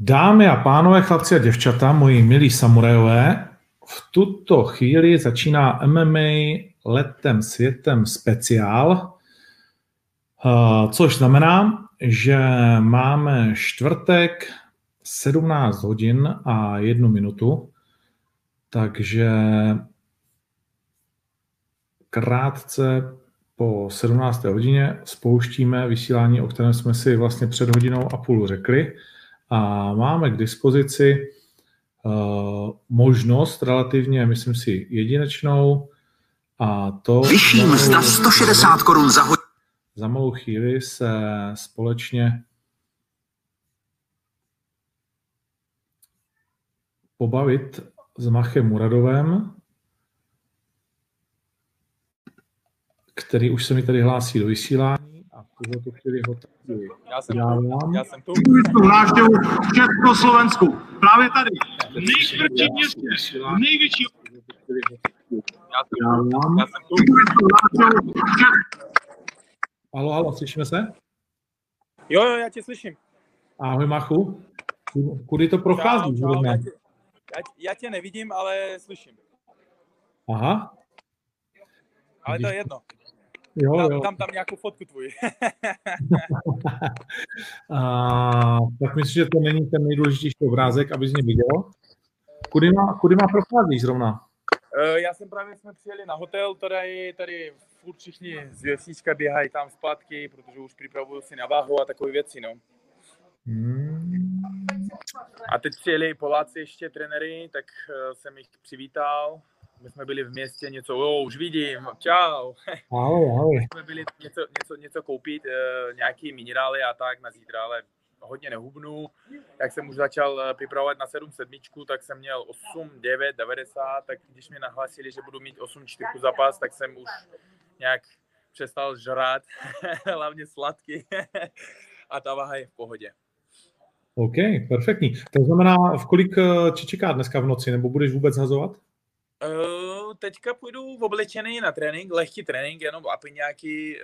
Dámy a pánové, chlapci a děvčata, moji milí samurajové, v tuto chvíli začíná MMA letem světem speciál, eh, což znamená, že máme čtvrtek 17 hodin a jednu minutu, takže krátce po 17. hodině spouštíme vysílání, o kterém jsme si vlastně před hodinou a půl řekli a máme k dispozici uh, možnost relativně, myslím si, jedinečnou a to... Vyšší mzda 160 korun za hodinu. Za malou chvíli se společně pobavit s Machem Muradovem, který už se mi tady hlásí do vysílání a v tuhle chvíli ho Já jsem dávám. tu, já jsem tu. návštěvu v Československu. Právě tady. Nejtvrdší městě, největší Já jsem, Dávám. já jsem tu. Halo, halo, slyšíme se? Jo, jo, já tě slyším. Ahoj Machu. Kudy to Čau, prochází? čau, zrovna? já, tě, já, já tě nevidím, ale slyším. Aha, Ale to je jedno. Jo, Dám, jo. dám tam nějakou fotku tvoji. A, tak myslím, že to není ten nejdůležitější obrázek, abys mě viděl. Kudy má, kudy má procházíš zrovna? Eh, já jsem právě, jsme přijeli na hotel, tady, tady furt všichni z UFCčka běhají tam zpátky, protože už připravují si na váhu a takové věci, no. Hmm. A teď přijeli Poláci ještě trenéry, tak eh, jsem jich přivítal. My jsme byli v městě něco, jo, už vidím, čau. Ahoj, ahoj. jsme byli něco, něco, něco koupit, uh, nějaký minerály a tak na zítra, ale hodně nehubnu. Jak jsem už začal eh, připravovat na 7 sedmičku, tak jsem měl 8, 9, 90, tak když mi nahlásili, že budu mít 8 čtyřku zápas, tak jsem už nějak přestal žrát, hlavně sladký. a ta váha je v pohodě. OK, perfektní. To znamená, v kolik eh, tě čeká dneska v noci, nebo budeš vůbec hazovat? Uh, teďka půjdu v oblečený na trénink, lehký trénink, jenom aby nějaký uh,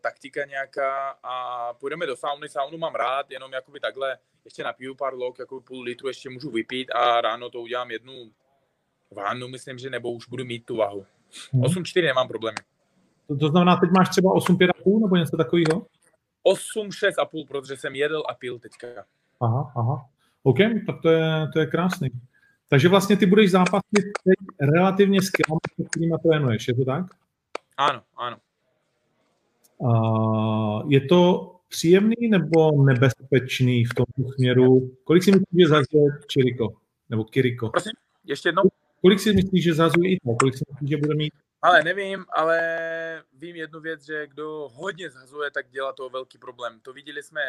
taktika nějaká a půjdeme do sauny, saunu mám rád, jenom jakoby takhle ještě napiju pár lok, jako půl litru ještě můžu vypít a ráno to udělám jednu vánu, myslím, že nebo už budu mít tu váhu. Mhm. 8,4 nemám problémy. To, to znamená, teď máš třeba 8,5 nebo něco takového? 8, 6,5, protože jsem jedl a pil teďka. Aha, aha. OK, tak to je, to je krásný. Takže vlastně ty budeš zápasit teď relativně s kilometry, kterými trénuješ, je to tak? Ano, ano. A je to příjemný nebo nebezpečný v tomto směru? Kolik si myslíš, že zazuje Čiriko? Nebo Kiriko? Prosím, ještě jednou? Kolik si myslíš, že zazuje i to? Kolik si myslíš, že bude mít? Ale nevím, ale vím jednu věc, že kdo hodně zhazuje, tak dělá to velký problém. To viděli jsme,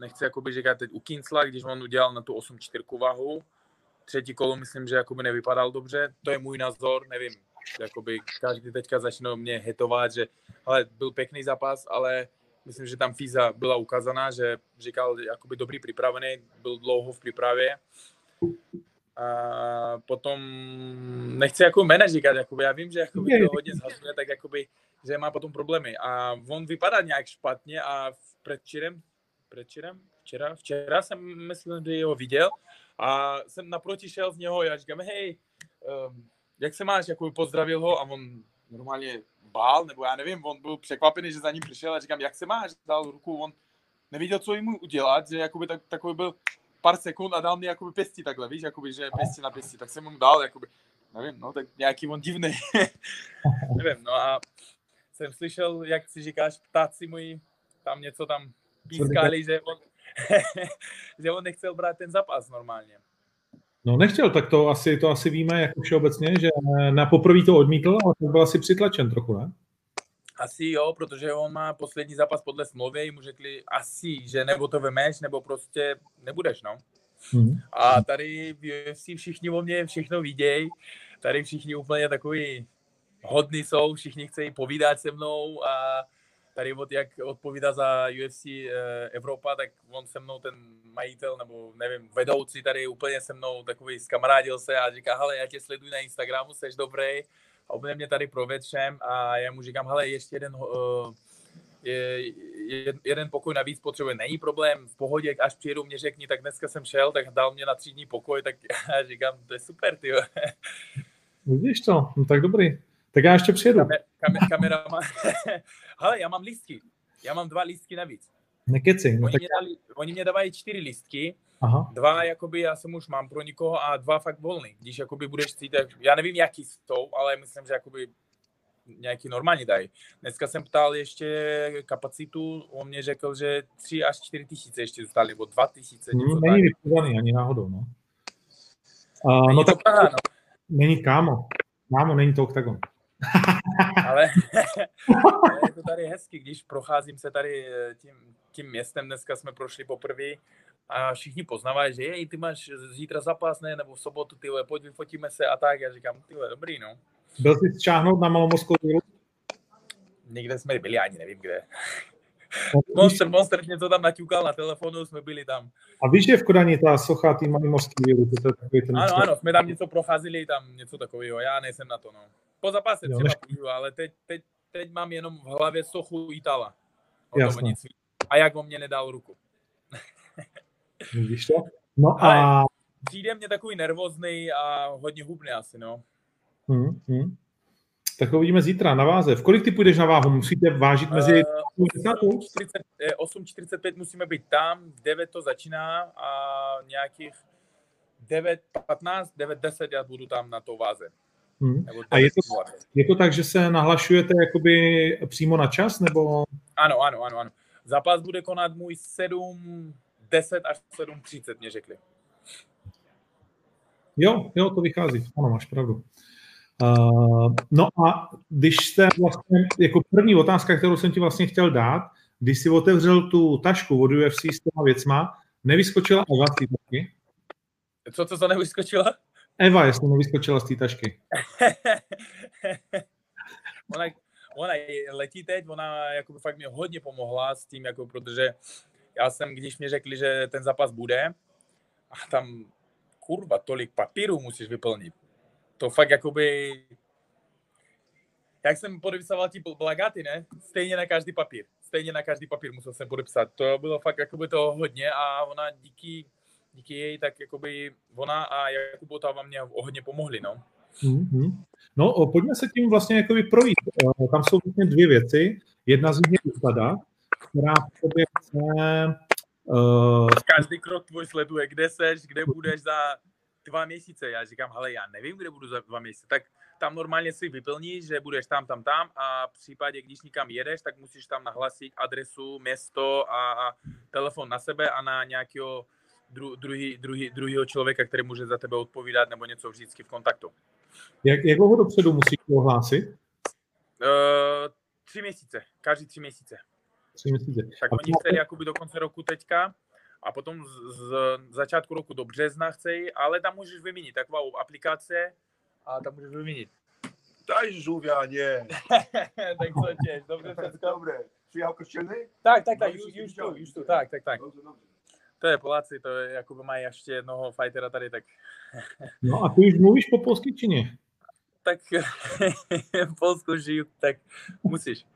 nechci jakoby říkat teď u Kincla, když on udělal na tu 8-4 váhu. Třetí kolo myslím, že jakoby nevypadal dobře. To je můj názor, nevím. Jakoby každý teďka začne mě hetovat, že ale byl pěkný zápas, ale myslím, že tam Fiza byla ukázaná, že říkal jakoby dobrý připravený, byl dlouho v přípravě. A potom nechci jako jména říkat, jakoby, já vím, že jakoby to hodně zhazuje, tak jakoby, že má potom problémy. A on vypadá nějak špatně a předčírem, předčírem, včera, včera jsem myslím, že ho viděl a jsem naproti šel z něho já říkám, hej, um, jak se máš, jako pozdravil ho a on normálně bál, nebo já nevím, on byl překvapený, že za ním přišel a říkám, jak se máš, dal ruku, on nevěděl, co jim udělat, že jakoby tak, takový byl pár sekund a dal mi jakoby pěstí takhle, víš, jakoby, že pěstí na pěstí, tak jsem mu dal, jakoby, nevím, no, tak nějaký on divný, nevím, no a jsem slyšel, jak si říkáš, ptáci moji, tam něco tam pískali, že on, že on nechcel brát ten zápas normálně. No nechtěl, tak to asi, to asi víme jako všeobecně, že na poprvé to odmítl, ale to byl asi přitlačen trochu, ne? Asi jo, protože on má poslední zápas podle smlouvy, mu řekli asi, že nebo to vemeš, nebo prostě nebudeš, no. Hmm. A tady v UFC všichni o mě všechno vidějí, tady všichni úplně takový hodní jsou, všichni chcejí povídat se mnou a tady od jak odpovídá za UFC eh, Evropa, tak on se mnou ten majitel nebo nevím, vedoucí tady úplně se mnou takový skamarádil se a říká, hele, já tě sleduji na Instagramu, jsi dobrý a úplně mě tady prověd všem a já mu říkám, hele, ještě jeden, uh, je, jed- jeden pokoj navíc potřebuje, není problém, v pohodě, až přijedu, mě řekni, tak dneska jsem šel, tak dal mě na tři dní pokoj, tak já říkám, to je super, ty. Vidíš to? No tak dobrý. Tak já ještě přijedu. Kamer, kamer, kamera má... Hele, já mám lístky. Já mám dva lístky navíc. Nekeci. No Oni, tak, mě dali, oni mě dávají čtyři lístky, aha. dva jakoby já jsem už mám pro nikoho a dva fakt volný. Když jakoby budeš chtít, tak já nevím, jaký jsou, ale myslím, že jakoby nějaký normální dají. Dneska jsem ptal ještě kapacitu, on mě řekl, že 3 až 4 tisíce ještě zůstaly, nebo 2 tisíce, něco Hmm, tak. není vypůdaný ani náhodou, no. A, Není no to tak Praha, no. není kámo. Kámo, není to oktagon. Ale, ale je to tady hezky, když procházím se tady eh, tím, tím městem, dneska jsme prošli poprvé a všichni poznávají, že jej, ty máš zítra zápas, ne, nebo v sobotu, ty vole, pojď vyfotíme se a tak, já říkám, ty vole, dobrý, no. Byl jsi šáhnout na malomorskou vilu? Někde jsme byli, ani nevím kde. Monster, Monster něco tam naťukal na telefonu, jsme byli tam. A víš, že je v Kodani ta socha té malomorské vily? To je takový ten Ano, ano, jsme tam něco procházeli, tam něco takového, já nejsem na to, no. Po zápase Jo, třeba než- půjdu, ale teď, teď, teď mám jenom v hlavě sochu Itala. Víc. A jak on mě nedal ruku. Vidíš to? No a... Přijde mě takový nervózní a hodně hubný asi, no. Hm, hm. Tak ho uvidíme zítra na váze. V kolik ty půjdeš na váhu? Musíte vážit mezi... Eh, 10? 8.40 eh, 8.45 musíme být tam, v 9 to začíná a nějakých 9.15, 9.10 já budu tam na to váze. Hm. Nebo A je to, 9:20. je to tak, že se nahlašujete jakoby přímo na čas, nebo... Ano, ano, ano, ano. Zápas bude konat můj 7, 10 až 7.30, mě řekli. Jo, jo, to vychází. Ano, máš pravdu. Uh, no a když jste vlastně, jako první otázka, kterou jsem ti vlastně chtěl dát, když si otevřel tu tašku od UFC s těma věcma, nevyskočila Eva z té tašky? Co, co to nevyskočilo? Eva, jestli nevyskočila z té tašky. ona, ona letí teď, ona jako fakt mě hodně pomohla s tím, jako, protože já jsem, když mě řekli, že ten zápas bude, a tam kurva, tolik papíru musíš vyplnit. To fakt jakoby, jak jsem podepisoval ti plagáty, ne? Stejně na každý papír. Stejně na každý papír musel jsem podepsat. To bylo fakt jakoby to hodně a ona díky, díky jej, tak jakoby ona a Jakubota vám mě hodně pomohli, no. Mm-hmm. No, pojďme se tím vlastně jakoby projít. Tam jsou vlastně dvě věci. Jedna z nich je usada, která v chce uh, každý krok tvůj sleduje, kde seš, kde budeš za dva měsíce. Já říkám, hele, já nevím, kde budu za dva měsíce. Tak tam normálně si vyplníš, že budeš tam, tam, tam a v případě, když někam jedeš, tak musíš tam nahlasit adresu, město a, a telefon na sebe a na nějakého dru, druhý, druhý, druhýho člověka, který může za tebe odpovídat nebo něco vždycky v kontaktu. jak, jak dlouho dopředu musíš to ohlásit? Uh, tři měsíce, každý tři měsíce. Tři měsíce. Tak A oni chtěli jakoby do konce roku teďka a potom z, z začátku roku do března chcejí, ale tam můžeš vyměnit takovou aplikace a tam můžeš vyměnit. Daj žuvianě. tak co těž, dobře všechno. Dobré. Přijal koštěny? Tak, tak, tak, už už, tu, už tu, to. tak, tak, tak. Dobře, dobře. To je Poláci, to je, jakoby mají ještě jednoho fightera tady, tak, No a ty už mluvíš po polsky čině. tak v Polsku žiju, tak musíš.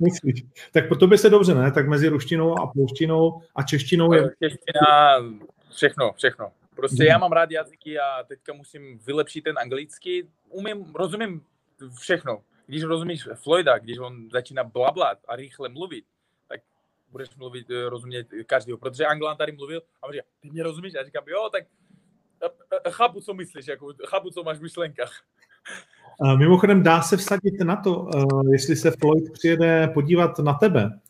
Myslíš? Tak po tobě se dobře, ne? Tak mezi ruštinou a polštinou a češtinou je... Čeština, všechno, všechno. Prostě já mám rád jazyky a teďka musím vylepšit ten anglický. Umím, rozumím všechno. Když rozumíš Floyda, když on začíná blablat a rychle mluvit, tak budeš mluvit, eh, rozumět každého. Protože Anglan tady mluvil a on říká, ty mě rozumíš? Já říkám, jo, tak eh, eh, chápu, co myslíš, jako, chápu, co máš v myšlenkách. A Mimochodem dá se vsadit na to, eh, jestli se Floyd přijede podívat na tebe.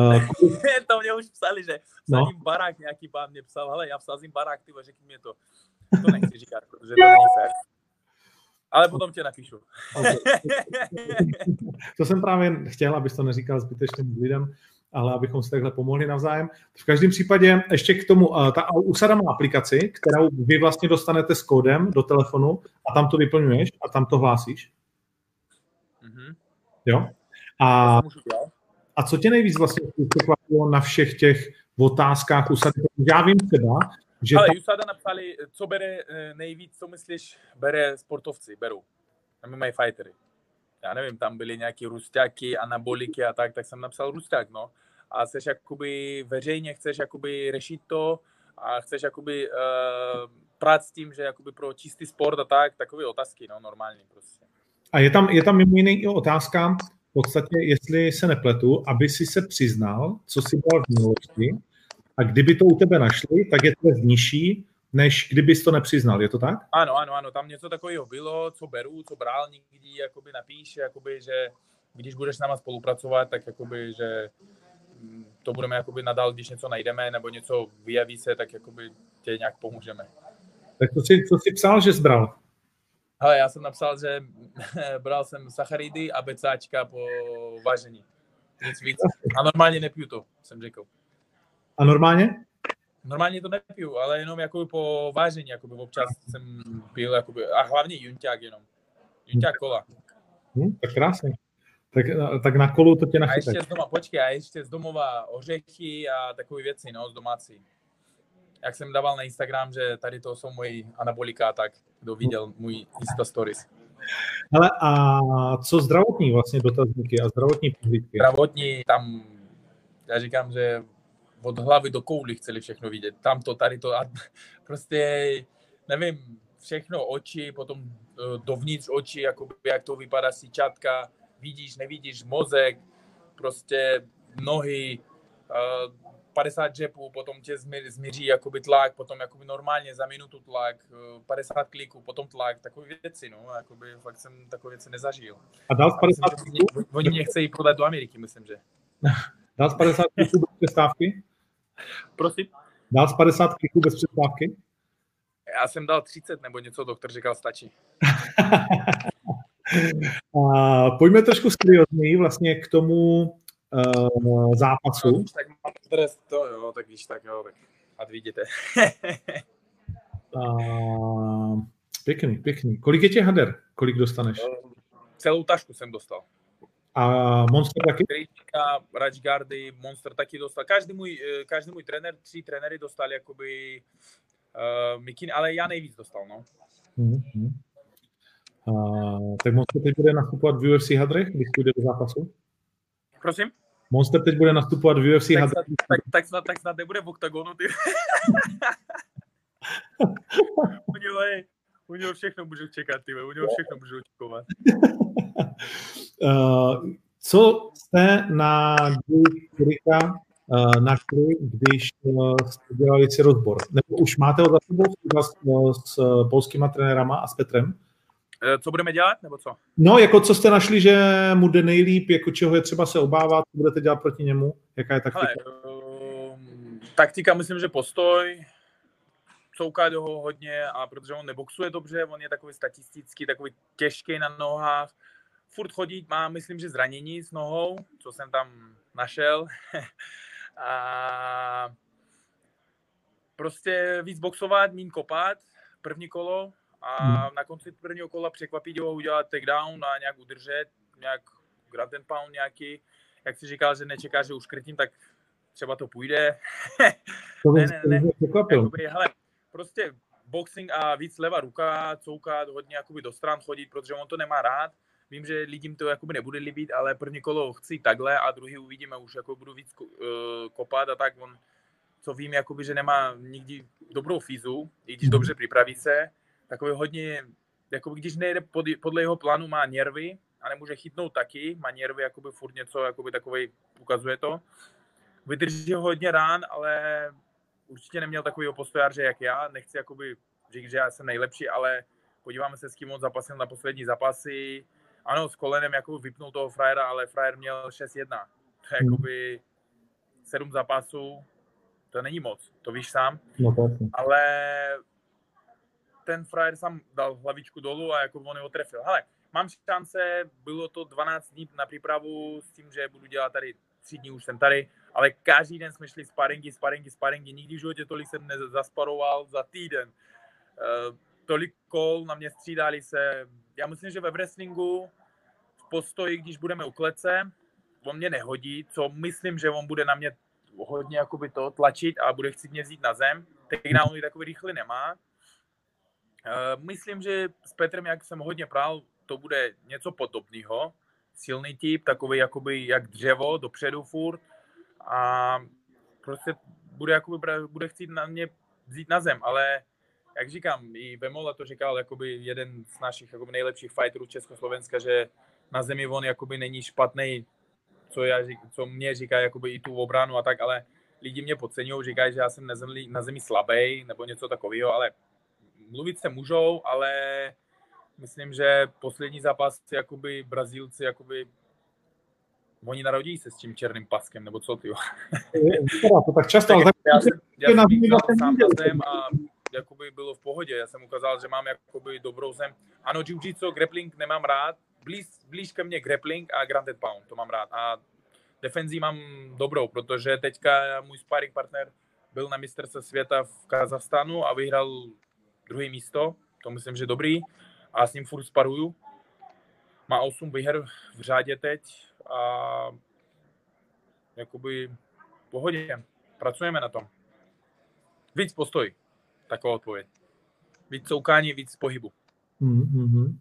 Eh, to mě už psali, že No. vsadím no. barák, nějaký pán mě psal, hele, já vsazím barák, ty řekni mě to. To nechci říkat, protože to není fér. Ale potom tě napíšu. To jsem právě chtěl, abys to neříkal zbytečným lidem, ale abychom si takhle pomohli navzájem. V každém případě ještě k tomu, eh, ta Usada má aplikaci, kterou vy vlastně dostanete s kódem do telefonu a tam to vyplňuješ a tam to hlásíš. Mhm. Jo? A, a co tě nejvíc vlastně překvapilo na všech těch otázkách Usady? Já vím třeba, že Ale ta, Jusada napsali, co bere eh, nejvíc, co myslíš, bere sportovci, berou. Mají fightery. Já nevím, tam byly nějaký rusťáky, anaboliky a tak, tak jsem napsal rusťák, no. a chceš jakoby veřejně, chceš jakoby řešit to a chceš jakoby uh, prát s tím, že jakoby pro čistý sport a tak, takové otázky, no, normálně prostě. A je tam, je tam mimo jiné i otázka, v podstatě, jestli se nepletu, aby si se přiznal, co si dělal v minulosti a kdyby to u tebe našli, tak je to nižší, než kdybys to nepřiznal, je to tak? Ano, ano, ano, tam něco takového bylo, co beru, co bral někdy, jakoby napíše, jakoby, že když budeš s náma spolupracovat, tak jakoby, že mm, to budeme jakoby nadal, když něco najdeme nebo něco vyjaví se, tak jakoby tě nějak pomůžeme. Tak to si, co jsi psal, že zbral? Ale já jsem napsal, že bral jsem sacharidy a becáčka po vážení. Nic víc. A normálně nepiju to, jsem řekl. A normálně? Normálně to nepiju, ale jenom jako po vážení, jakoby občas jsem pil, jakoby, a hlavně junťák jenom. Junťák kola. Hm, tak krásně. Tak, tak na kolu to tě nachytá. A ještě z doma, počkej, a ještě z domova ořechy a takové věci, no, z domácí. Jak jsem dával na Instagram, že tady to jsou moji anabolika, tak kdo viděl můj Insta Stories. Ale a co zdravotní vlastně dotazníky a zdravotní pohlídky? Zdravotní, tam, já říkám, že od hlavy do kouli chceli všechno vidět. Tam to, tady to a prostě, nevím, všechno oči, potom eh, dovnitř oči, jako jak to vypadá síčátka, vidíš, nevidíš, mozek, prostě nohy, 50 eh, džepů, potom tě změří jakoby tlak, potom jakoby normálně za minutu tlak, 50 eh, kliků, potom tlak, takové věci, no, jakoby fakt jsem takové věci nezažil. A dal z 50 kliků? Oni, oni mě chcejí prodat do Ameriky, myslím, že. Dal z 50 kliků bez přestávky? Prosím? Dal z 50 kliků bez přestávky? Já jsem dal 30 nebo něco, doktor říkal, stačí. A pojďme trošku seriózněji vlastně k tomu uh, zápasu. No, tak mám stres, to jo, tak víš, tak jo, tak a vidíte. uh, pěkný, pěkný. Kolik je tě hader? Kolik dostaneš? Celou tašku jsem dostal. A Monster taky? Krička, Rajgardy, Monster taky dostal. Každý můj, eh, každý můj trenér, tři trenéry dostali jakoby uh, mikiny, ale já nejvíc dostal, no. Mm-hmm. Uh, tak Monster teď bude nastupovat v UFC hadrech, když půjde do zápasu? Prosím? Monster teď bude nastupovat v UFC tak hadrech? Snad, tak, tak, snad, tak snad nebude v oktagonu, ty. u, něho, u něho všechno můžu čekat, ty, u něho všechno můžu očekovat. uh, co jste na Kurika uh, našli, když uh, jste dělali si rozbor? Nebo už máte ho za sebou s, s, s polskýma trenérama a s Petrem? Co budeme dělat, nebo co? No, jako co jste našli, že mu jde nejlíp, jako čeho je třeba se obávat, co budete dělat proti němu? Jaká je taktika? Hele, taktika, myslím, že postoj, coukat ho hodně a protože on neboxuje dobře, on je takový statistický, takový těžký na nohách, furt chodit má, myslím, že zranění s nohou, co jsem tam našel. a prostě víc boxovat, mín kopat, první kolo a hmm. na konci prvního kola překvapit ho, udělat takedown a nějak udržet, nějak grab and pound nějaký. Jak si říkal, že nečeká, že uškrtím, tak třeba to půjde. To ne, ne, ne. Jakoby, hele, prostě boxing a víc leva ruka, coukat, hodně jakoby do stran chodit, protože on to nemá rád Vím, že lidem to jakoby nebude líbit, ale první kolo chci takhle a druhý uvidíme, už jako budu víc uh, kopat a tak on, co vím, jakoby, že nemá nikdy dobrou fízu, i když mhm. dobře připraví se, takový hodně, jakoby, když nejde pod, podle jeho plánu, má nervy a nemůže chytnout taky, má nervy, jakoby furt něco, jakoby takový ukazuje to. Vydrží hodně rán, ale určitě neměl takový postojáře jak já, nechci jakoby říct, že já jsem nejlepší, ale podíváme se, s kým on zapasil na poslední zápasy, ano, s kolenem jako vypnul toho frajera, ale frajer měl 6-1. To je hmm. jakoby 7 zápasů, to není moc, to víš sám. No, ale ten frajer sám dal hlavičku dolů a jako on ho trefil. Hele, mám šance, bylo to 12 dní na přípravu s tím, že budu dělat tady 3 dní už jsem tady, ale každý den jsme šli sparingy, sparingy, sparingy, nikdy v životě tolik jsem nezasparoval za týden. Tolik kol na mě střídali se, já myslím, že ve wrestlingu v postoji, když budeme u klece, on mě nehodí, co myslím, že on bude na mě hodně jakoby to tlačit a bude chtít mě vzít na zem. Takedown takový rychle nemá. Uh, myslím, že s Petrem, jak jsem hodně prál, to bude něco podobného. Silný typ, takový jakoby jak dřevo, dopředu furt. a prostě bude, jakoby, bude chtít na mě vzít na zem, ale jak říkám, i Vemola to říkal, jakoby jeden z našich jakoby nejlepších fighterů Československa, že na zemi on jakoby není špatný, co, já, co mě říká jakoby i tu obranu a tak, ale lidi mě podceňují, říkají, že já jsem na zemi, na zemi slabý nebo něco takového, ale mluvit se můžou, ale myslím, že poslední zápas jakoby Brazílci jakoby Oni narodí se s tím černým paskem, nebo co ty? to tak často, ale tak já jsem, já jsem vlastně sám na zem a jakoby bylo v pohodě. Já jsem ukázal, že mám jakoby dobrou zem. Ano, jiu-jitsu, grappling nemám rád. Blíž, blíž ke mně grappling a grounded pound, to mám rád. A defenzí mám dobrou, protože teďka můj sparring partner byl na mistrovství světa v Kazachstánu a vyhrál druhé místo. To myslím, že dobrý. A s ním furt sparuju. Má 8 výher v řádě teď a jakoby pohodě. Pracujeme na tom. Víc postoj. Taková odpověď. Víc soukání, víc pohybu. Mm-hmm.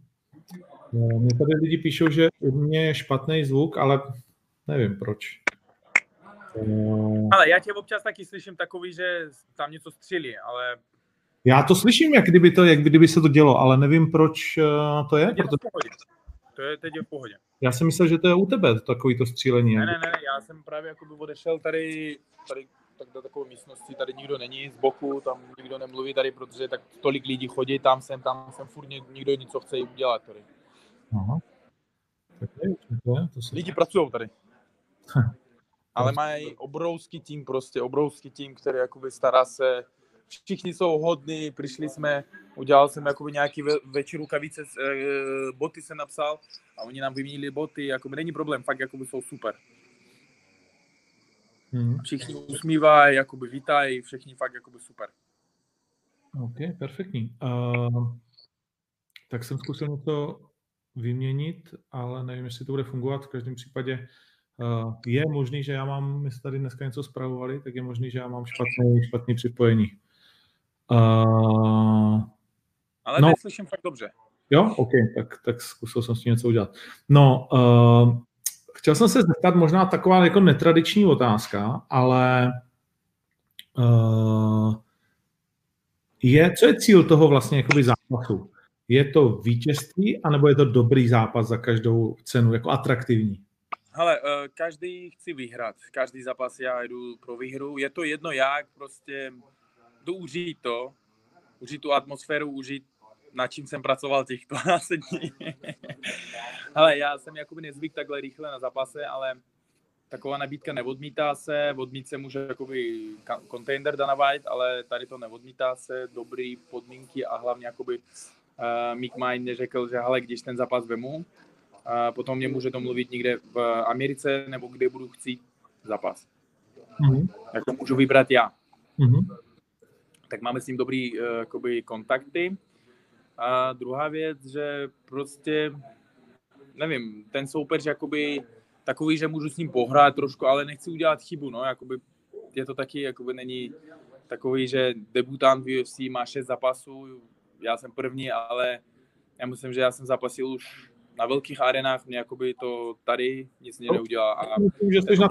No, mě tady lidi píšou, že u mě je špatný zvuk, ale nevím proč. No. Ale já tě občas taky slyším takový, že tam něco střílí, ale... Já to slyším, jak kdyby, to, jak kdyby se to dělo, ale nevím, proč eh, to je. Protože... To je teď v pohodě. Já jsem myslel, že to je u tebe, takový to střílení. Ne, ne, ne, já jsem právě jako by odešel tady, tady tak do takové místnosti, tady nikdo není z boku, tam nikdo nemluví tady, protože tak tolik lidí chodí, tam jsem, tam jsem furt nikdo něco chce udělat tady. Aha. Tak je, to je, to se... Lidi pracují tady. Ale mají obrovský tým prostě, obrovský tým, který jakoby stará se, všichni jsou hodní, přišli jsme, udělal jsem jakoby nějaký ve, větší rukavice, e, boty jsem napsal a oni nám vyměnili boty, jakoby není problém, fakt jakoby jsou super. Hmm. Všichni usmívají, jakoby vítají, všichni fakt jakoby super. OK, perfektní. Uh, tak jsem zkusil něco vyměnit, ale nevím, jestli to bude fungovat. V každém případě uh, je možný, že já mám, my jsme tady dneska něco zpravovali, tak je možný, že já mám špatný, špatný připojení. Uh, ale no, slyším fakt dobře. Jo, OK, tak, tak zkusil jsem s tím něco udělat. No, uh, chtěl jsem se zeptat možná taková jako netradiční otázka, ale uh, je, co je cíl toho vlastně jakoby zápasu? Je to vítězství, anebo je to dobrý zápas za každou cenu, jako atraktivní? Hele, uh, každý chci vyhrát. Každý zápas já jdu pro výhru. Je to jedno jak, prostě jdu užít to, užít tu atmosféru, užít na čím jsem pracoval těch 12 dní. Ale já jsem jakoby nezvyk takhle rychle na zápase, ale taková nabídka neodmítá se, odmít se může jakoby container Dana White, ale tady to neodmítá se, dobrý podmínky a hlavně jakoby uh, Mick Mind neřekl, že hele, když ten zápas vemu, uh, potom mě může domluvit někde v Americe nebo kde budu chtít zápas. Mm-hmm. Jako můžu vybrat já. Mm-hmm. Tak máme s ním dobrý uh, jakoby, kontakty. A druhá věc, že prostě, nevím, ten soupeř jakoby takový, že můžu s ním pohrát trošku, ale nechci udělat chybu, no, jakoby je to taky, jakoby není takový, že debutant v UFC má šest zápasů, já jsem první, ale já myslím, že já jsem zapasil už na velkých arenách, mě jakoby to tady nic mě neudělá. A myslím, že jsi na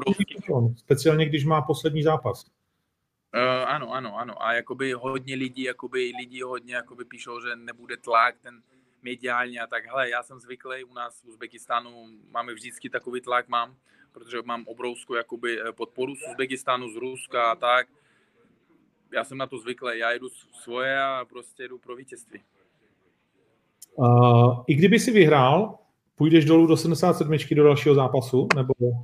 speciálně když má poslední zápas. Uh, ano, ano, ano. A jakoby hodně lidí, jakoby lidi hodně jakoby píšou, že nebude tlak ten mediálně a tak. Hele, já jsem zvyklý u nás v Uzbekistánu, máme vždycky takový tlak, mám, protože mám obrovskou jakoby eh, podporu z Uzbekistánu, z Ruska a tak. Já jsem na to zvyklý, já jdu svoje a prostě jdu pro vítězství. Uh, I kdyby si vyhrál, Půjdeš dolů do 77 do dalšího zápasu? Nebo... Uh,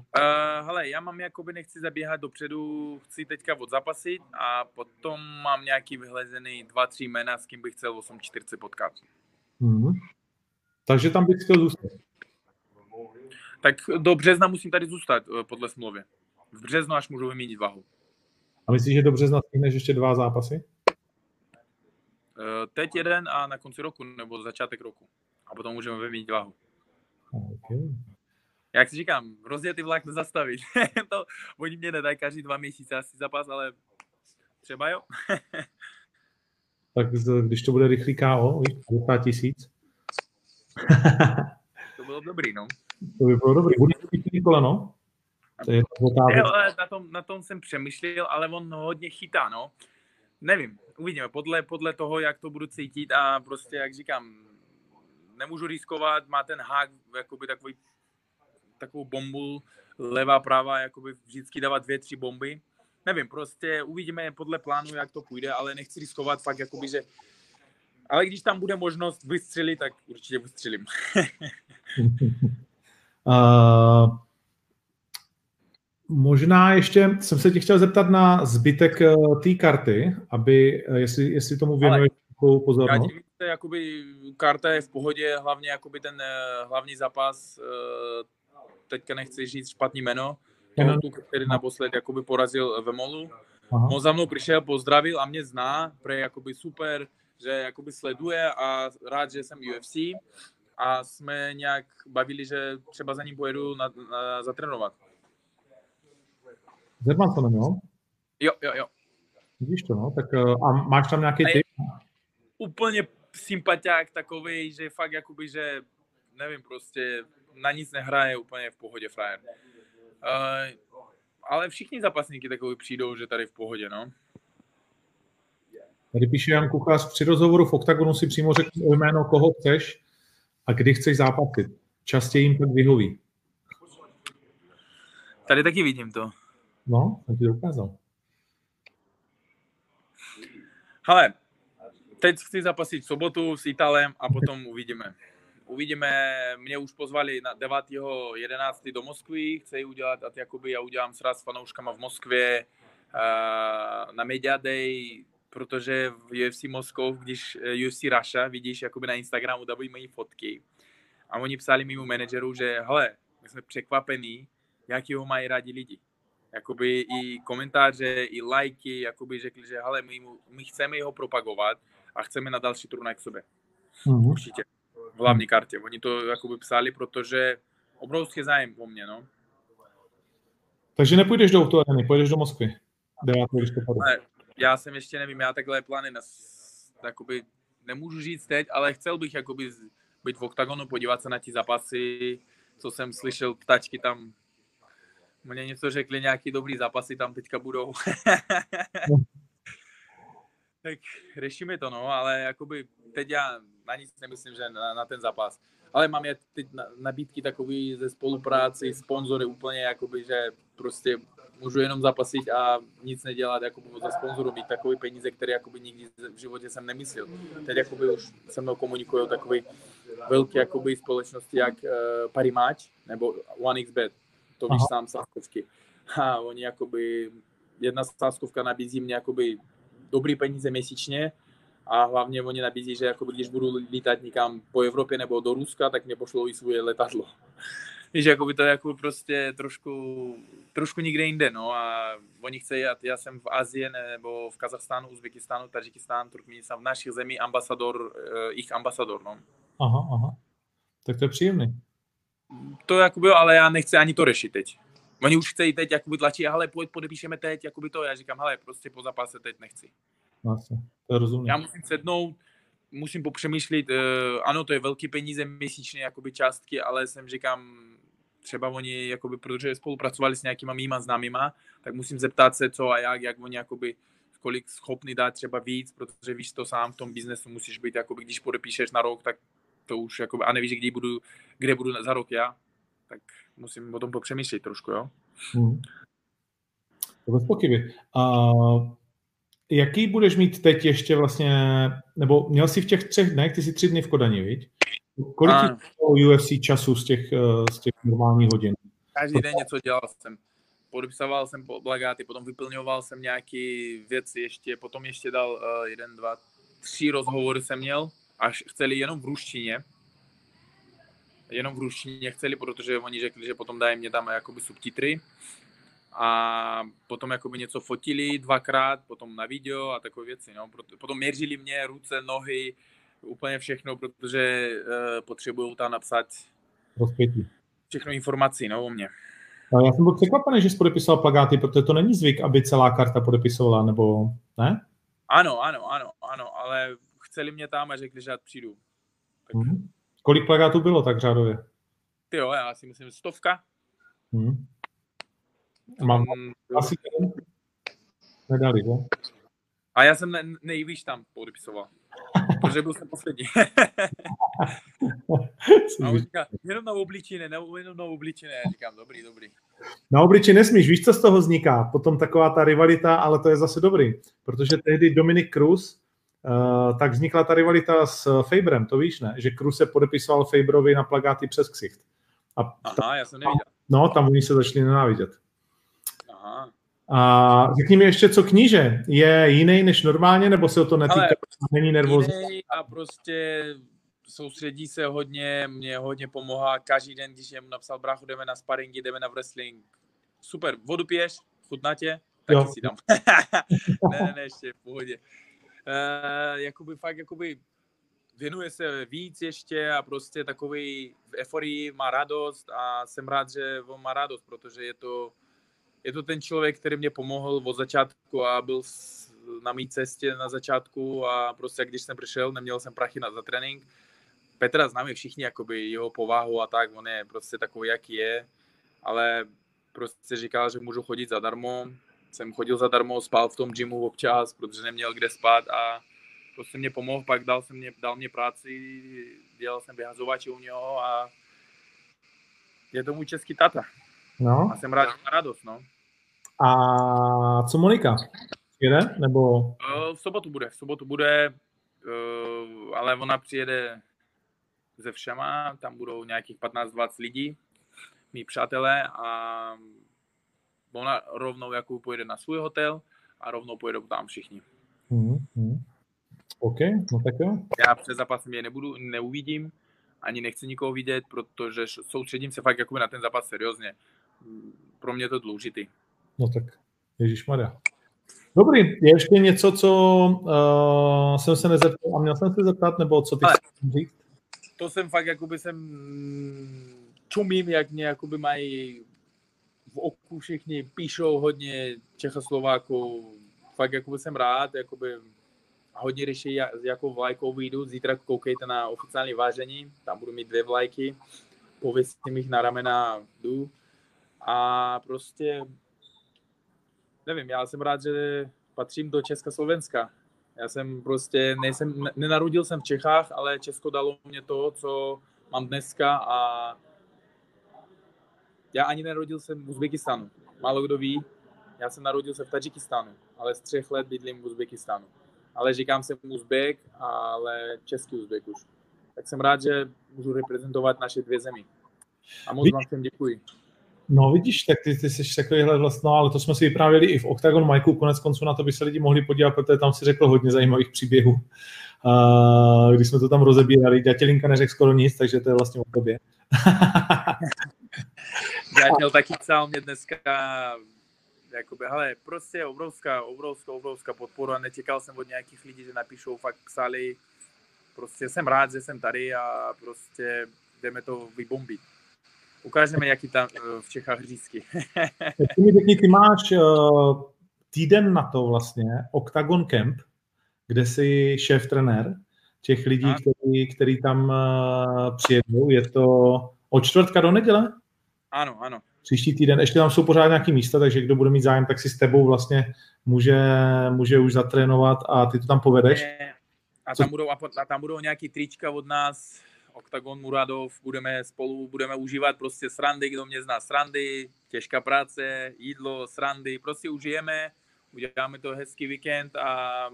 hele, já mám jakoby nechci zabíhat dopředu, chci teďka odzapasit a potom mám nějaký vyhlezený dva, tři jména, s kým bych chtěl 8.40 potkat. Mm-hmm. Takže tam bych chtěl zůstat. Tak do března musím tady zůstat eh, podle smlouvy. V březnu až můžu vyměnit váhu. A myslíš, že do března stihneš ještě dva zápasy? Uh, teď jeden a na konci roku, nebo začátek roku. A potom můžeme vyměnit váhu. Okay. Jak si říkám, rozjetý vlak nezastavit. to, oni mě nedají každý dva měsíce asi zápas, ale třeba jo. tak když to bude rychlý KO, 50 tisíc. to bylo dobrý, no. To by bylo dobrý. Bude to koleno? To je jo, na, tom, na tom jsem přemýšlel, ale on hodně chytá, no. Nevím, uvidíme, podle, podle toho, jak to budu cítit a prostě, jak říkám, nemůžu riskovat, má ten hák, jakoby takový, takovou bombu, levá, pravá, jakoby vždycky dávat dvě, tři bomby. Nevím, prostě uvidíme podle plánu, jak to půjde, ale nechci riskovat fakt, jakoby, že ale když tam bude možnost vystřelit, tak určitě vystřelím. uh, možná ještě jsem se tě chtěl zeptat na zbytek eh, té karty, aby, eh, jestli, jestli tomu věnuješ takovou pozornost. Já jakoby, karta je v pohodě, hlavně jakoby ten hlavní zápas, teďka nechci říct špatný jméno, tu, který naposled jakoby porazil ve Molu. On za mnou přišel, pozdravil a mě zná, pre jakoby super, že jakoby sleduje a rád, že jsem UFC a jsme nějak bavili, že třeba za ním pojedu na, na, zatrénovat. Zermansonem, jo? Jo, jo, jo. Vidíš to, no? Tak eh, a máš tam nějaký tip? Úplně sympatiák takový, že fakt jakoby, že nevím, prostě na nic nehraje úplně v pohodě frajer. Uh, ale všichni zápasníky takový přijdou, že tady v pohodě, no. Tady píše Jan Kuchař, při rozhovoru v OKTAGONu si přímo řekni o jméno, koho chceš a kdy chceš zápasit. Častěji jim tak vyhoví. Tady taky vidím to. No, jsem ti to ukázal. Hele, teď chci zapasit v sobotu s Italem a potom uvidíme. Uvidíme, mě už pozvali na 9.11. do Moskvy, chci udělat, a jakoby já udělám sraz s fanouškama v Moskvě uh, na Media Day, protože v UFC Moskov, když eh, UFC Russia, vidíš jakoby na Instagramu, dávají moji fotky. A oni psali mimo manažeru, že hele, my jsme překvapení, jaký ho mají rádi lidi. Jakoby i komentáře, i lajky, jakoby řekli, že hele, my, my chceme ho propagovat a chceme na další turnaj k sobě. Mm-hmm. Určitě. V hlavní kartě. Oni to jakoby psali, protože obrovský zájem o mě, no. Takže nepůjdeš do Autoareny, půjdeš do Moskvy. 9. listopadu já jsem ještě nevím, já takhle plány na, jakoby, nemůžu říct teď, ale chcel bych jakoby být v oktagonu, podívat se na ti zápasy, co jsem slyšel, ptačky tam mě něco řekli, nějaký dobrý zápasy tam teďka budou. Tak řešíme to, no, ale jakoby teď já na nic nemyslím, že na, na ten zápas. Ale mám je teď nabídky takový ze spolupráci, sponzory úplně, jakoby, že prostě můžu jenom zapasit a nic nedělat jako za sponzoru, mít takový peníze, které jakoby nikdy v životě jsem nemyslel. Teď jakoby už se mnou komunikují takové velké jakoby společnosti jak uh, Parimatch nebo OneXBet, to víš sám sáskovky. A oni jakoby, jedna sáskovka nabízí mě jakoby dobrý peníze měsíčně, a hlavně oni nabízí, že jakoby, když budu lítat někam po Evropě nebo do Ruska, tak mě pošlou i svoje letadlo. Víš, jako by to jako prostě trošku, trošku nikde jinde, no a oni chce, já, já jsem v Azii nebo v Kazachstánu, Uzbekistánu, Tadžikistánu, Turkmenistánu, v našich zemí ambasador, eh, jich ambasador, no. Aha, aha. Tak to je příjemný. To jakoby, ale já nechci ani to řešit teď. Oni už chcejí teď jakoby tlačí, ale pojď, podepíšeme teď, jakoby to, já říkám, hele, prostě po zápase teď nechci. Vlastně, to je rozumím. Já musím sednout, musím popřemýšlet, uh, ano, to je velký peníze měsíčně, jakoby částky, ale jsem říkám, třeba oni, jakoby, protože spolupracovali s nějakýma mýma známýma, tak musím zeptat se, co a jak, jak oni jakoby, kolik schopný dát třeba víc, protože víš to sám v tom biznesu musíš být, jakoby, když podepíšeš na rok, tak to už, jakoby, a nevíš, kdy budu, kde budu za rok já, tak musím o tom popřemýšlet trošku, jo. Hmm. Bez pochyby. A jaký budeš mít teď ještě vlastně, nebo měl jsi v těch třech dnech, ty jsi tři dny v Kodani, viď? Kolik a... UFC času z těch, eh, z těch normálních hodin? Každý den něco dělal jsem. Podepsával jsem plagáty, potom vyplňoval jsem nějaké věci ještě, potom ještě dal uh, jeden, dva, tři rozhovory jsem měl, až chceli jenom v ruštině. Jenom v ruštině chceli, protože oni řekli, že potom dají mě tam jakoby subtitry. A potom jakoby něco fotili dvakrát, potom na video a takové věci. No. Potom měřili mě ruce, nohy, úplně všechno, protože uh, potřebují tam napsat Rozpětí. všechno informací no, o mě. Já jsem byl překvapený, že jsi podepisoval plagáty, protože to není zvyk, aby celá karta podepisovala, nebo ne? Ano, ano, ano, ano, ale chceli mě tam a řekli, že já přijdu. Tak... Hmm. Kolik plagátů bylo tak řádově? Ty jo, já si myslím stovka. Hmm. Mám Mm, jo. asi. Nedali, že? A já jsem ne, nejvíc tam podepisoval. Protože byl jsem poslední. A on říká, jenom na obličeně, ne, jenom na obličeně. Já říkám, dobrý, dobrý. Na obliči nesmíš, víš, co z toho vzniká? Potom taková ta rivalita, ale to je zase dobrý, protože tehdy Dominik Cruz, tak vznikla ta rivalita s Faberem, to víš, ne? Že Cruz se podepisoval Faberovi na plagáty přes ksicht. A Aha, já jsem neviděl. no, tam oni se začali nenávidět. Aha. A řekni mi ještě, co kníže. Je jiný než normálně, nebo se o to netýká? Ale Není nervózní? a prostě soustředí se hodně, mě hodně pomáhá každý den, když jsem napsal bráchu, jdeme na sparingy, jdeme na wrestling. Super, vodu piješ, chutná tě? Taky Jo. si dám. ne, ne, ne, ještě v pohodě. Uh, jakoby fakt, jakoby věnuje se víc ještě a prostě takový v euforii má radost a jsem rád, že on má radost, protože je to, je to ten člověk, který mě pomohl od začátku a byl na mý cestě na začátku a prostě když jsem přišel, neměl jsem prachy na, za trénink. Petra známe všichni, jakoby jeho povahu a tak, on je prostě takový, jaký je, ale prostě říkal, že můžu chodit zadarmo. Jsem chodil zadarmo, spal v tom gymu občas, protože neměl kde spát a prostě mě pomohl, pak dal, jsem mě, dal mě práci, dělal jsem vyhazovače u něho a je to můj český tata No. a jsem rád, že má radost, no. A co Monika? Jede? Nebo... Eh, V sobotu bude, v sobotu bude, eh, ale ona přijede ze všema, tam budou nějakých 15-20 lidí, mý přátelé a ona rovnou jako pojede na svůj hotel a rovnou pojedou tam všichni. Hmm, hmm. OK, no tak jo. Já před zápasem je nebudu, neuvidím, ani nechci nikoho vidět, protože soustředím se fakt jakoby na ten zápas seriózně. Pro mě je to důležitý. No tak, Ježíš Maria. Dobrý, je ještě něco, co uh, jsem se nezeptal a měl jsem se zeptat, nebo co ty Ale- chceš říct? to jsem fakt, jakoby jsem čumím, jak mě jakoby mají v oku všichni, píšou hodně Čechoslováků, fakt jakoby jsem rád, jakoby hodně řeší, jakou vlajkou vyjdu, zítra koukejte na oficiální vážení, tam budu mít dvě vlajky, pověsím jich na ramena, jdu a prostě nevím, já jsem rád, že patřím do Česka Slovenska. Já jsem prostě, nejsem, ne- nenarodil jsem v Čechách, ale Česko dalo mě to, co mám dneska a já ani nerodil jsem v Uzbekistánu. Málo kdo ví, já jsem narodil se v Tadžikistánu, ale z třech let bydlím v Uzbekistánu. Ale říkám jsem Uzbek, ale český Uzbek už. Tak jsem rád, že můžu reprezentovat naše dvě zemi. A moc Vy- vám všem děkuji. No vidíš, tak ty, ty jsi takovýhle vlastně, ale to jsme si vyprávěli i v Octagon Majku, konec konců na to by se lidi mohli podívat, protože tam si řekl hodně zajímavých příběhů. Uh, když jsme to tam rozebírali, Dětělinka neřekl skoro nic, takže to je vlastně o tobě. Ďateľ taky psal mě dneska, jakoby, hele, prostě obrovská, obrovská, obrovská podpora. Nečekal jsem od nějakých lidí, že napíšou, fakt psali. Prostě jsem rád, že jsem tady a prostě jdeme to vybombit. Ukážeme, jaký tam eh, v Čechách řízky. Ty mi řekni, ty máš uh, týden na to vlastně, Octagon Camp, kde jsi šéf trenér těch lidí, A? který, který tam uh, přijedou. Je to od čtvrtka do neděle? Ano, ano. příští týden. Ještě tam jsou pořád nějaký místa, takže kdo bude mít zájem, tak si s tebou vlastně může, může už zatrénovat a ty to tam povedeš. A Co- tam budou, a tam budou nějaký trička od nás, Octagon Muradov, budeme spolu, budeme užívat prostě srandy, kdo mě zná srandy, těžká práce, jídlo, srandy, prostě užijeme, uděláme to hezký víkend a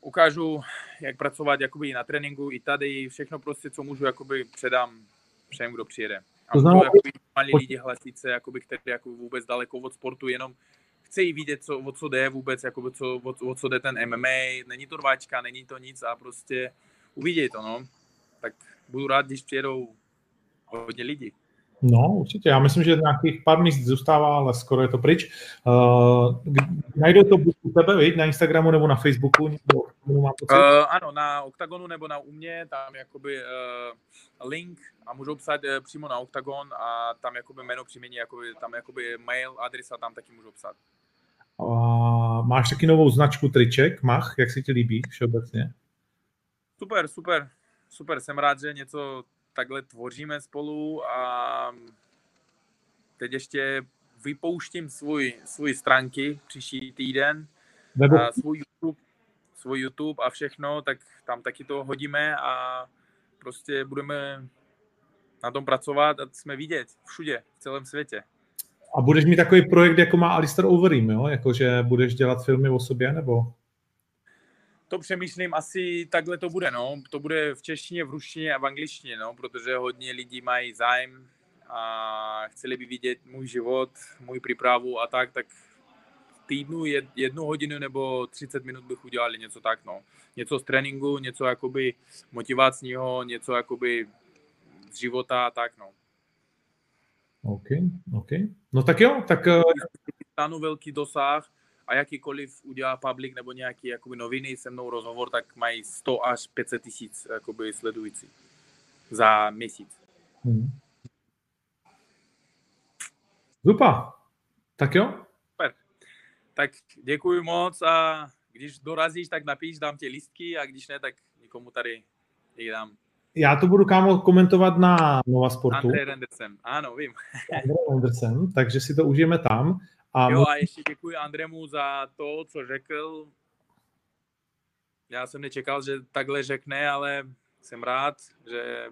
ukážu, jak pracovat jakoby i na tréninku, i tady, všechno prostě, co můžu, jakoby předám všem, kdo přijede. A To znamená- jakoby, malí lidi hlasit se, jakoby, kteří jako vůbec daleko od sportu, jenom chcejí vidět, co, o co jde vůbec, jakoby, co, o, o co jde ten MMA, není to rváčka, není to nic a prostě uvidějí to, no. Tak budu rád, když přijedou hodně lidí. No, určitě. Já myslím, že nějakých pár míst zůstává, ale skoro je to pryč. Uh, najdou to buď u tebe, viď, na Instagramu nebo na Facebooku, nebo mám pocit. Uh, ano, na Octagonu nebo na Umě, tam jakoby uh, link a můžou psát uh, přímo na Octagon a tam jakoby jméno příjmení, jakoby, tam jakoby mail, adresa tam taky můžou psát. Uh, máš taky novou značku triček, Mach, jak se ti líbí všeobecně? Super, super, super, jsem rád, že něco takhle tvoříme spolu a teď ještě vypouštím svůj, svůj stránky příští týden, Nebo a svůj YouTube, svůj YouTube a všechno, tak tam taky to hodíme a prostě budeme na tom pracovat a jsme vidět všude, v celém světě. a budeš mít takový projekt, jako má Alistair Overeem, jo? Jakože budeš dělat filmy o sobě, nebo? To přemýšlím, asi takhle to bude, no. To bude v češtině, v ruštině a v angličtině, no, protože hodně lidí mají zájem a chceli by vidět můj život, můj přípravu a tak, tak v týdnu jed- jednu hodinu nebo 30 minut bych udělal něco tak, no. Něco z tréninku, něco jakoby motivačního, něco jakoby z života a tak, no. OK, OK. No tak jo, tak eh, Stanu velký dosah a jakýkoliv udělá public nebo nějaký jakoby noviny se mnou rozhovor, tak mají 100 až 500 tisíc jakoby sledující za měsíc. hm. Zupa. Tak jo, Super. Tak děkuji moc a když dorazíš, tak napíš, dám ti listky a když ne, tak nikomu tady jich dám. já to budu kámo komentovat na Nova Sportu. Andrej Rendersen, ano, vím. Andrej Andersen, takže si to užijeme tam. A Jo a ještě děkuji Andremu za to, co řekl. Já jsem nečekal, že takhle řekne, ale jsem rád, že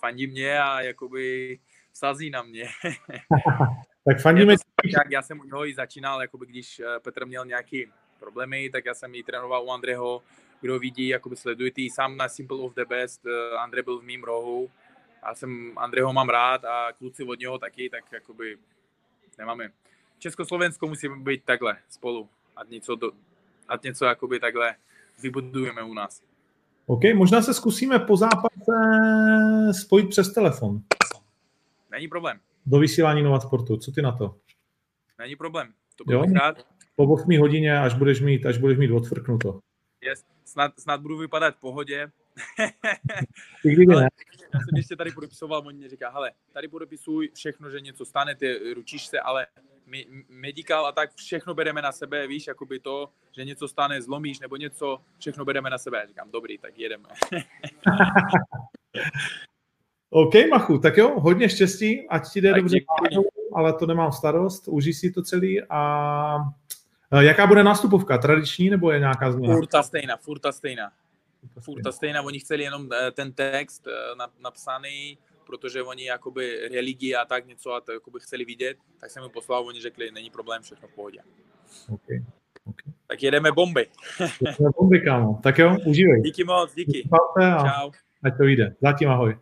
fandí mě a jakoby sazí na mě. tak fandíme, jak já jsem u něho i začínal, jakoby když eh, Petr měl nějaký problémy, tak já jsem ji trénoval u Andreho, kdo vidí, jakoby sleduje ty sám na Simple of the Best, eh, Andre byl v mým rohu, já jsem Andreho mám rád a kluci od něho taky, tak jakoby nemáme. Československo musí být takhle spolu a něco, do, a něco jakoby takhle vybudujeme u nás. OK, možná se zkusíme po zápase spojit přes telefon Není problém, do vysílání Nova Sportu. Co ty na to? není problém. To Jo. bych rád. Po 8 hodině, až budeš mít, až budeš mít odfrknuto. Yes. Snad, snad budu vypadat v pohodě. Ale já jsem ještě tady podepisoval, on mě říká, hele, tady podepisuj všechno, že něco stane, ty ručíš se, ale medical a tak všechno bereme na sebe, víš, jakoby to, že něco stane, zlomíš nebo něco, všechno bereme na sebe. Já říkám, dobrý, tak jedeme. OK, Machu, tak jo, hodně štěstí, ať ti jde Tak dobře, děkuji. ale to nemám starost, užij si to celý a a jaká bude nástupovka? Tradiční nebo je nějaká změna? Furt ta stejná, furt ta stejná. Furt ta stejná, oni chceli jenom eh, ten text eh, na- napsaný, protože oni jakoby religii a tak něco a to jakoby chceli vidět, tak jsem jim poslal, oni řekli, není problém, všechno v pohodě. Okay. Tak jedeme bomby. Okay. Bomby, kámo. Tak jo, užívej. Díky moc, díky. A Čau. ať to vyjde. Zatím ahoj.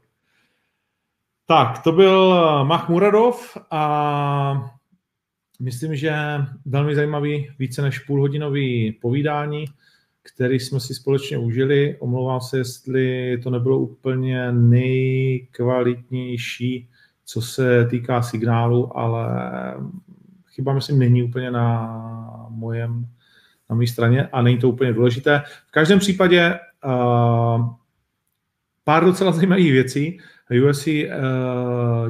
Tak, to byl Mahmuradov a myslím, že velmi zajímavý, více než půlhodinový povídání, který jsme si společně užili. Omlouvám se, jestli to nebylo úplně nejkvalitnější, co se týká signálu, ale chyba myslím není úplně na mojem na mé straně a není to úplně důležité. V každém případě uh, pár docela zajímavých věcí. UFC uh,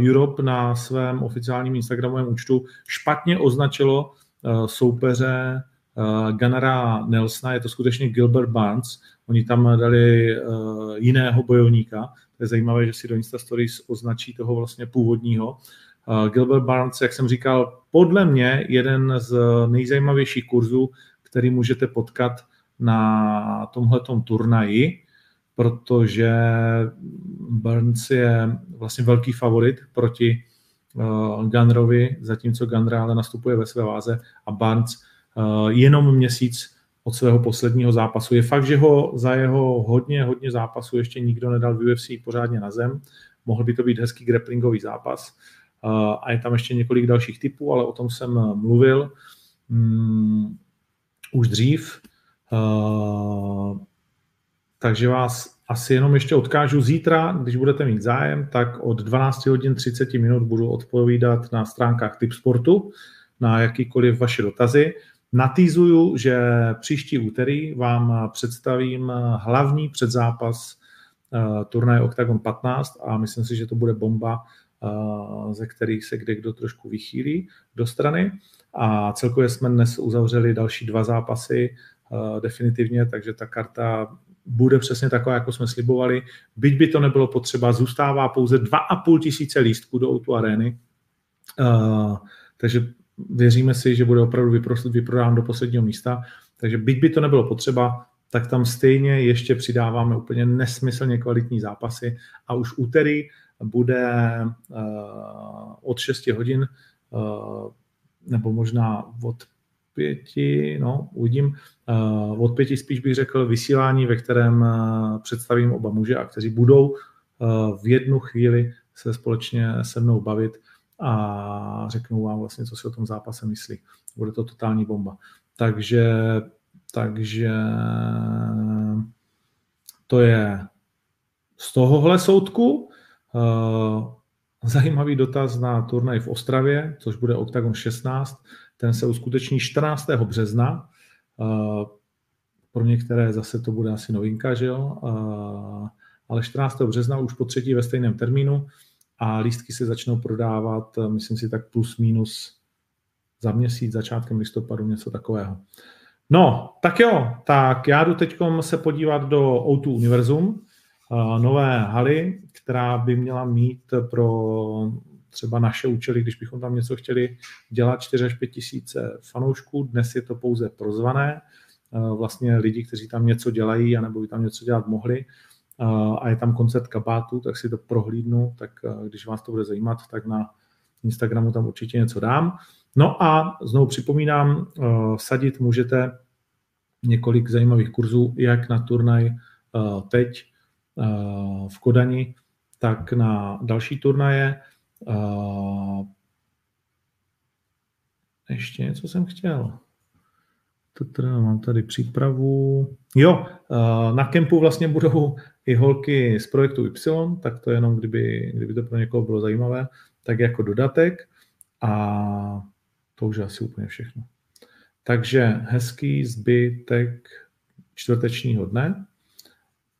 Europe na svém oficiálním Instagramovém účtu špatně označilo uh, soupeře Gunnera Nelsona, je to skutečně Gilbert Barnes. Oni tam dali uh, jiného bojovníka. To je zajímavé, že si do Insta Stories označí toho vlastně původního. Uh, Gilbert Barnes, jak jsem říkal, podle mě jeden z nejzajímavějších kurzů, který můžete potkat na tomhletom turnaji, protože Burns je vlastně velký favorit proti Gunnerovi, zatímco Gunner ale nastupuje ve své váze a Barnes jenom měsíc od svého posledního zápasu. Je fakt, že ho za jeho hodně, hodně zápasů ještě nikdo nedal v UFC pořádně na zem. Mohl by to být hezký grapplingový zápas. Uh, a je tam ještě několik dalších typů, ale o tom jsem mluvil. Um, už dřív. Uh, takže vás asi jenom ještě odkážu zítra, když budete mít zájem, tak od 12 hodin 30 minut budu odpovídat na stránkách Typ Sportu na jakýkoliv vaše dotazy. Natýzuju, že příští úterý vám představím hlavní předzápas uh, turnaje Octagon 15 a myslím si, že to bude bomba, uh, ze kterých se kde kdo trošku vychýlí do strany. A celkově jsme dnes uzavřeli další dva zápasy uh, definitivně, takže ta karta bude přesně taková, jako jsme slibovali. Byť by to nebylo potřeba, zůstává pouze 2,5 tisíce lístků do Outu Areny. Uh, takže věříme si, že bude opravdu vyprodán do posledního místa, takže byť by to nebylo potřeba, tak tam stejně ještě přidáváme úplně nesmyslně kvalitní zápasy a už úterý bude uh, od 6 hodin uh, nebo možná od pěti, no, uvidím, uh, od pěti spíš bych řekl vysílání, ve kterém uh, představím oba muže a kteří budou uh, v jednu chvíli se společně se mnou bavit a řeknou vám vlastně, co si o tom zápase myslí. Bude to totální bomba. Takže, takže to je z tohohle soudku. Zajímavý dotaz na turnaj v Ostravě, což bude Octagon 16. Ten se uskuteční 14. března. Pro některé zase to bude asi novinka, že jo? Ale 14. března už po třetí ve stejném termínu a lístky se začnou prodávat, myslím si, tak plus minus za měsíc, začátkem listopadu, něco takového. No, tak jo, tak já jdu teď se podívat do O2 Univerzum, nové haly, která by měla mít pro třeba naše účely, když bychom tam něco chtěli dělat 4 až 5 tisíce fanoušků. Dnes je to pouze prozvané, vlastně lidi, kteří tam něco dělají, anebo by tam něco dělat mohli a je tam koncert kabátu, tak si to prohlídnu, tak když vás to bude zajímat, tak na Instagramu tam určitě něco dám. No a znovu připomínám, sadit můžete několik zajímavých kurzů, jak na turnaj teď v Kodani, tak na další turnaje. Ještě něco jsem chtěl. Mám tady přípravu. Jo, na kempu vlastně budou i holky z projektu Y, tak to jenom, kdyby, kdyby to pro někoho bylo zajímavé, tak jako dodatek. A to už je asi úplně všechno. Takže hezký zbytek čtvrtečního dne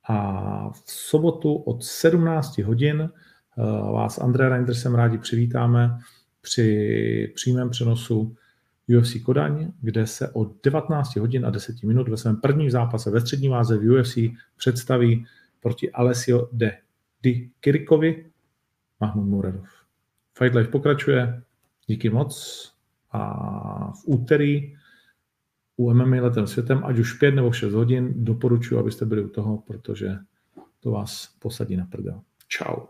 a v sobotu od 17 hodin eh, vás André Reindersem rádi přivítáme při přímém přenosu UFC Kodaň, kde se od 19 hodin a 10 minut ve svém prvním zápase ve střední váze v UFC představí proti Alessio de Di Kirikovi Mahmud Muradov. Fight Life pokračuje, díky moc a v úterý u MMA letem světem, ať už 5 nebo 6 hodin, doporučuji, abyste byli u toho, protože to vás posadí na prdel. Ciao.